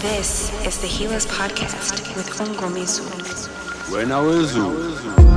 This is the Healers Podcast with Ungomizu. Buena Wezu.